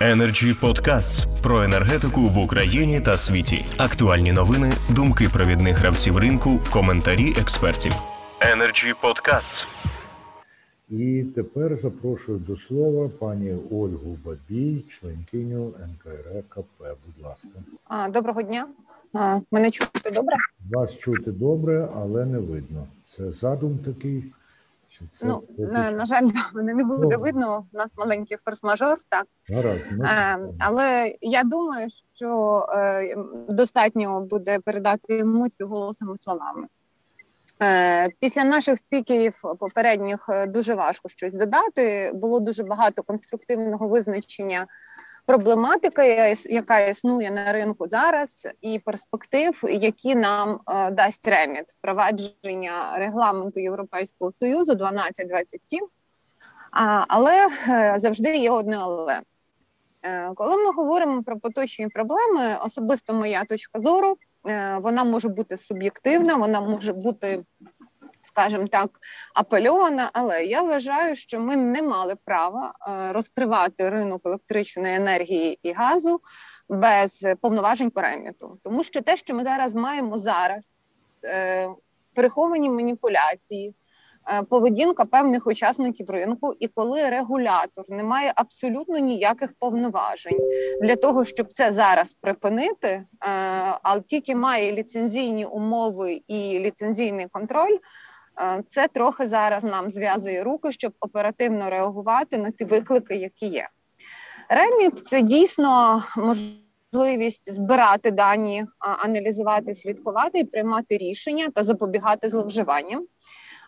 Energy Podcasts про енергетику в Україні та світі. Актуальні новини, думки провідних гравців ринку, коментарі експертів. Energy Podcasts. І тепер запрошую до слова пані Ольгу Бабій, членкиню НКРКП. Будь ласка, А, Доброго дня. А, Мене чути добре? вас чути добре, але не видно. Це задум такий. Це Ну поки на, на жаль, мене не буде видно. У нас маленький форс-мажор, так Гаразд, е, але я думаю, що е, достатньо буде передати емоцію голосами словами. Е, Після наших спікерів попередніх е, дуже важко щось додати. Було дуже багато конструктивного визначення проблематики, я- яка існує на ринку зараз, і перспектив, які нам е, дасть реміт впровадження регламенту Європейського союзу 1227. А, але е, завжди є одне але. Е, Коли ми говоримо про поточні проблеми, особисто моя точка зору, вона може бути суб'єктивна, вона може бути, скажімо так, апельована. Але я вважаю, що ми не мали права е, розкривати ринок електричної енергії і газу без повноважень по реміту. Тому що те, що ми зараз маємо зараз, е, приховані маніпуляції. е, Поведінка певних учасників ринку, і коли регулятор не має абсолютно ніяких повноважень для того, щоб це зараз припинити, е, а тільки має ліцензійні умови і ліцензійний контроль, це трохи зараз нам зв'язує руки, щоб оперативно реагувати на ті виклики, які є. Реміт це дійсно можливість збирати дані, аналізувати, слідкувати і приймати рішення та запобігати зловживанням.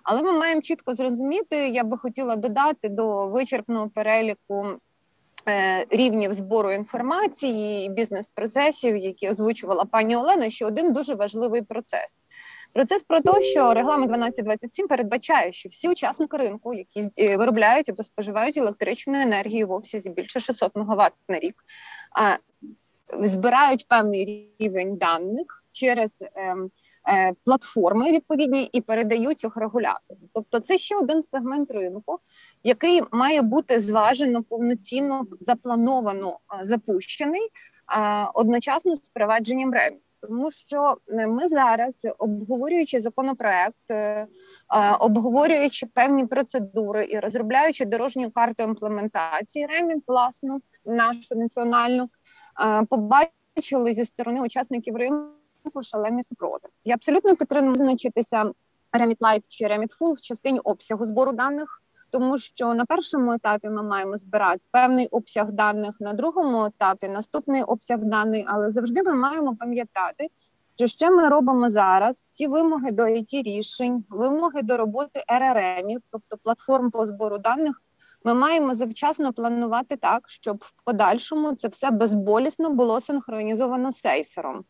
Але ми маємо чітко зрозуміти, я би хотіла додати до вичерпного переліку е, рівнів збору інформації і бізнес-процесів, які озвучувала пані Олена, ще один дуже важливий процес. Процес про те, що регламент 1227 передбачає, що всі учасники ринку, які е, виробляють або споживають електричну енергію в обсязі більше 600 МВт на рік, збирають певний рівень даних через ем, е, платформи відповідні і передають їх регулятору. Тобто, це ще один сегмент ринку, який має бути зважено повноцінно заплановано запущений одночасно з впровадженням ремі. Тому що е, ми зараз, обговорюючи законопроект, е, е, обговорюючи певні процедури і розробляючи дорожню карту імплементації ремінт, власну нашу національну, побачили зі сторони учасників ринку шалений супротив. Я абсолютно підтримую визначитися Remit Light чи Remit Full в частині обсягу збору даних. Тому що на першому етапі ми маємо збирати певний обсяг даних, на другому етапі наступний обсяг даних, але завжди ми маємо пам'ятати, що що ми робимо зараз. Ці вимоги до it рішень, вимоги до роботи РРМів, тобто платформ по збору даних, ми маємо завчасно планувати так, щоб в подальшому це все безболісно було синхронізовано з сейсером,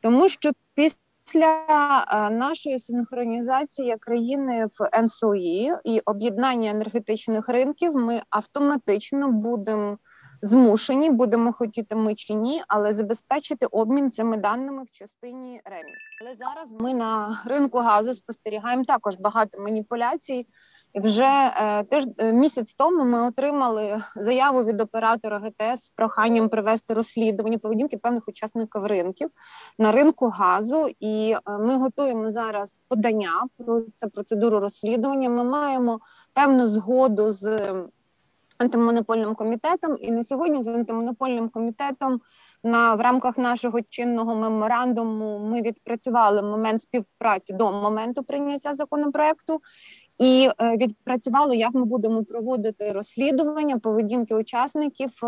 тому що після Після е, нашої синхронізації країни в НСОІ і об'єднання енергетичних ринків ми автоматично будемо змушені, будемо хотіти ми чи ні, але забезпечити обмін цими даними в частині ремі. Але зараз ми на ринку газу спостерігаємо також багато маніпуляцій. Вже е, теж е, місяць тому ми отримали заяву від оператора ГТС з проханням провести розслідування поведінки певних учасників ринків на ринку газу. І е, ми готуємо зараз подання про це процедуру розслідування. Ми маємо певну згоду з антимонопольним комітетом, і на сьогодні з антимонопольним комітетом на в рамках нашого чинного меморандуму ми відпрацювали момент співпраці до моменту прийняття законопроекту. І е, відпрацювали, як ми будемо проводити розслідування поведінки учасників е,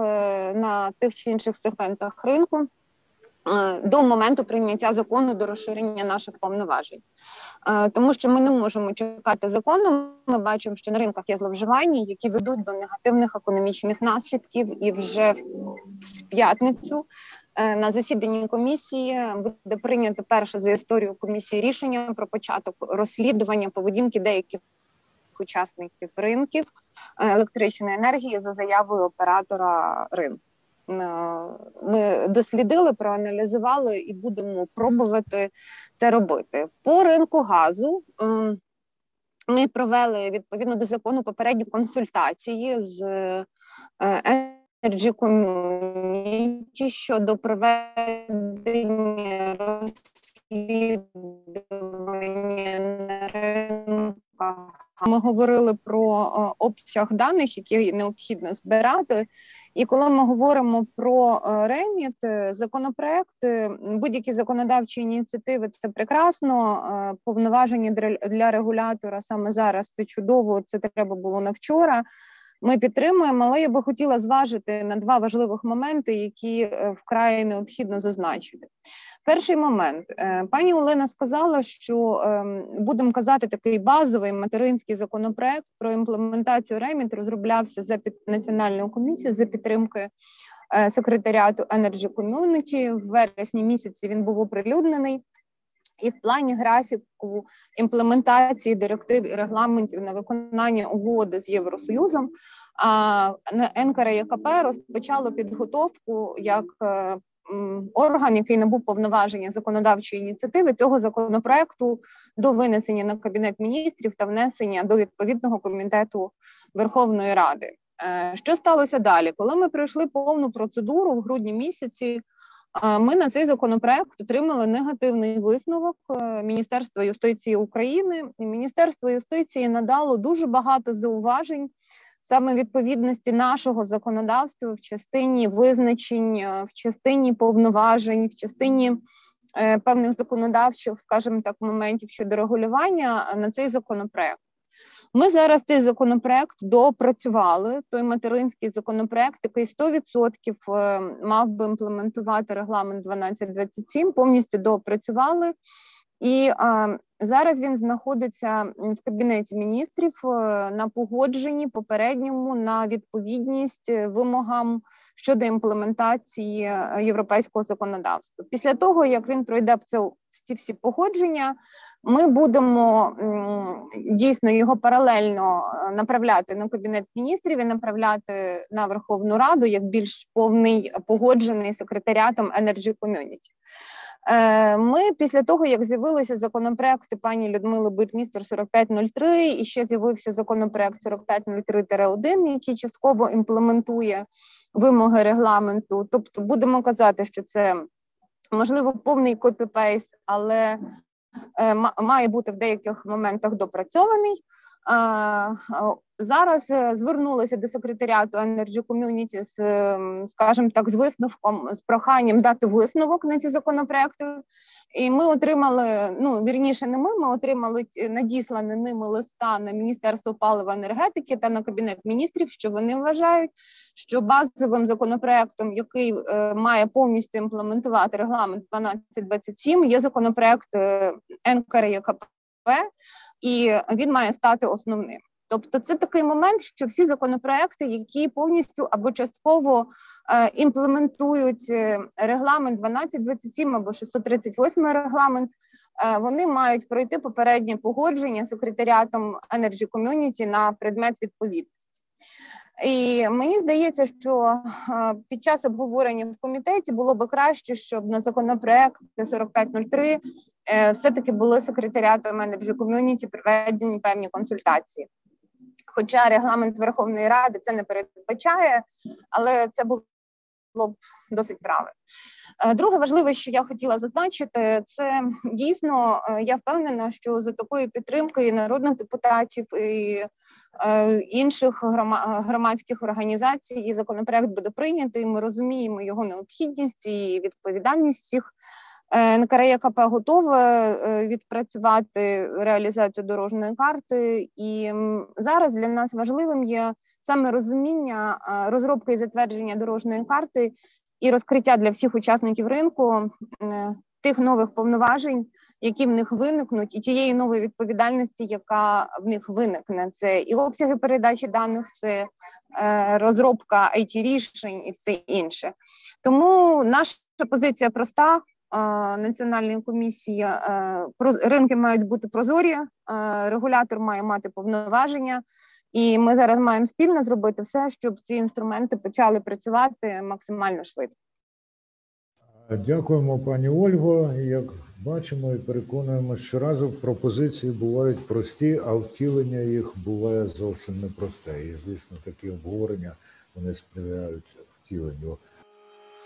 на тих чи інших сегментах ринку е, до моменту прийняття закону до розширення наших повноважень, тому що ми не можемо чекати закону. Ми бачимо, що на ринках є зловживання, які ведуть до негативних економічних наслідків, і вже в п'ятницю. На засіданні комісії буде прийнято перше за історію комісії рішення про початок розслідування поведінки деяких учасників ринків е, електричної енергії за заявою оператора ринку. Е, Ми дослідили, проаналізували і будемо пробувати це робити. По ринку газу ем, ми провели відповідно до закону попередні консультації з е, Energy Community щодо проведення розслідування Ми говорили про е, обсяг даних, які необхідно збирати. І коли ми говоримо про е, реміт, е, законопроект, будь-які законодавчі ініціативи це прекрасно. Повноваження для- регулятора саме зараз це чудово. Це треба було на вчора. Ми підтримуємо, але я би хотіла зважити на два важливих моменти, які вкрай необхідно зазначити. Перший момент Е, пані Олена сказала, що ем, будемо казати такий базовий материнський законопроект про імплементацію реміт розроблявся за під національною комісією за підтримки е, секретаріату Energy Community. В вересні місяці він був оприлюднений. І в плані графіку імплементації директив і регламентів на виконання угоди з Євросоюзом, а НКРЄКП розпочало підготовку як е, орган, який набув повноваження законодавчої ініціативи цього законопроекту до винесення на кабінет міністрів та внесення до відповідного комітету Верховної Ради. Е, Що сталося далі? Коли ми пройшли повну процедуру в грудні місяці, е, ми на цей законопроект отримали негативний висновок е, Міністерства юстиції України. Міністерство юстиції надало дуже багато зауважень саме відповідності нашого законодавства в частині визначень, е, в частині повноважень, в частині е, певних законодавчих, скажімо так, моментів щодо регулювання е, на цей законопроект. Ми зараз цей законопроект допрацювали. Той материнський законопроект, який 100% е, мав би імплементувати регламент 1227, повністю допрацювали. І е, зараз він знаходиться в кабінеті міністрів е, на погодженні попередньому на відповідність е, вимогам щодо імплементації е, європейського законодавства. Після того як він пройде ці всі погодження, ми будемо дійсно його паралельно направляти на кабінет міністрів і направляти на Верховну Раду як більш повний погоджений секретаріатом Energy Community. Е, Ми після того, як з'явилися законопроекти пані Людмили Битмістер 4503, і ще з'явився законопроект 4503-1, який частково імплементує вимоги регламенту. Тобто, будемо казати, що це можливо повний copy-paste, але е, має бути в деяких моментах допрацьований. Зараз е, звернулися до секретаріату Energy Community з, ем, скажімо так, з висновком, з проханням дати висновок на ці законопроекти. І ми отримали, ну вірніше, не ми, ми отримали е, надіслане ними листа на Міністерство палива енергетики та на кабінет міністрів, що вони вважають, що базовим законопроектом, який е, має повністю імплементувати регламент 1227, є законопроект е, НКРЄКП, і він має стати основним. Тобто, це такий момент, що всі законопроекти, які повністю або частково е, імплементують е, регламент 1227 або 638 регламент, е, вони мають пройти попереднє погодження з секретаріатом Energy Community на предмет відповідності. І мені здається, що під час обговорення в комітеті було би краще, щоб на законопроект 4503 е, все-таки були секретаріатом Energy Community проведені певні консультації. Хоча регламент Верховної Ради це не передбачає, але це було б досить правильно. Е, Друге важливе, що я хотіла зазначити, це дійсно е, я впевнена, що за такої підтримки народних депутатів і е, інших громадських організацій і законопроект буде прийнятий. Ми розуміємо його необхідність і відповідальність всіх. Е, НКРЄКП готове е, відпрацювати реалізацію дорожньої карти, і зараз для нас важливим є саме розуміння е, розробки і затвердження дорожньої карти і розкриття для всіх учасників ринку тих нових повноважень, які в них виникнуть, і тієї нової відповідальності, яка в них виникне. Це і обсяги передачі даних, це розробка it рішень і все інше. Тому наша позиція проста. Е, Національної комісії е, ринки мають бути прозорі, е, регулятор має мати повноваження, і ми зараз маємо спільно зробити все, щоб ці інструменти почали працювати максимально швидко. Дякуємо, пані Ольго. Як бачимо і переконуємося, щоразу пропозиції бувають прості, а втілення їх буває зовсім непросте. І, звісно, такі обговорення вони сприяють втіленню.